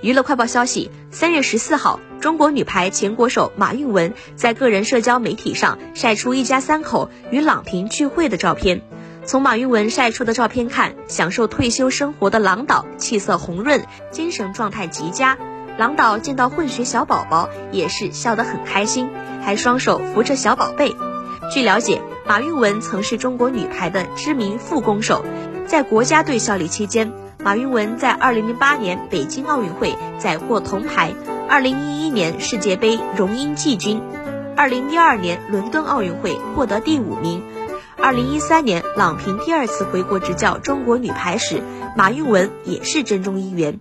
娱乐快报消息：三月十四号，中国女排前国手马蕴雯在个人社交媒体上晒出一家三口与郎平聚会的照片。从马蕴雯晒出的照片看，享受退休生活的郎导气色红润，精神状态极佳。郎导见到混血小宝宝也是笑得很开心，还双手扶着小宝贝。据了解，马蕴雯曾是中国女排的知名副攻手，在国家队效力期间。马云文在2008年北京奥运会载获铜牌，2011年世界杯荣膺季军，2012年伦敦奥运会获得第五名，2013年郎平第二次回国执教中国女排时，马云文也是阵中一员。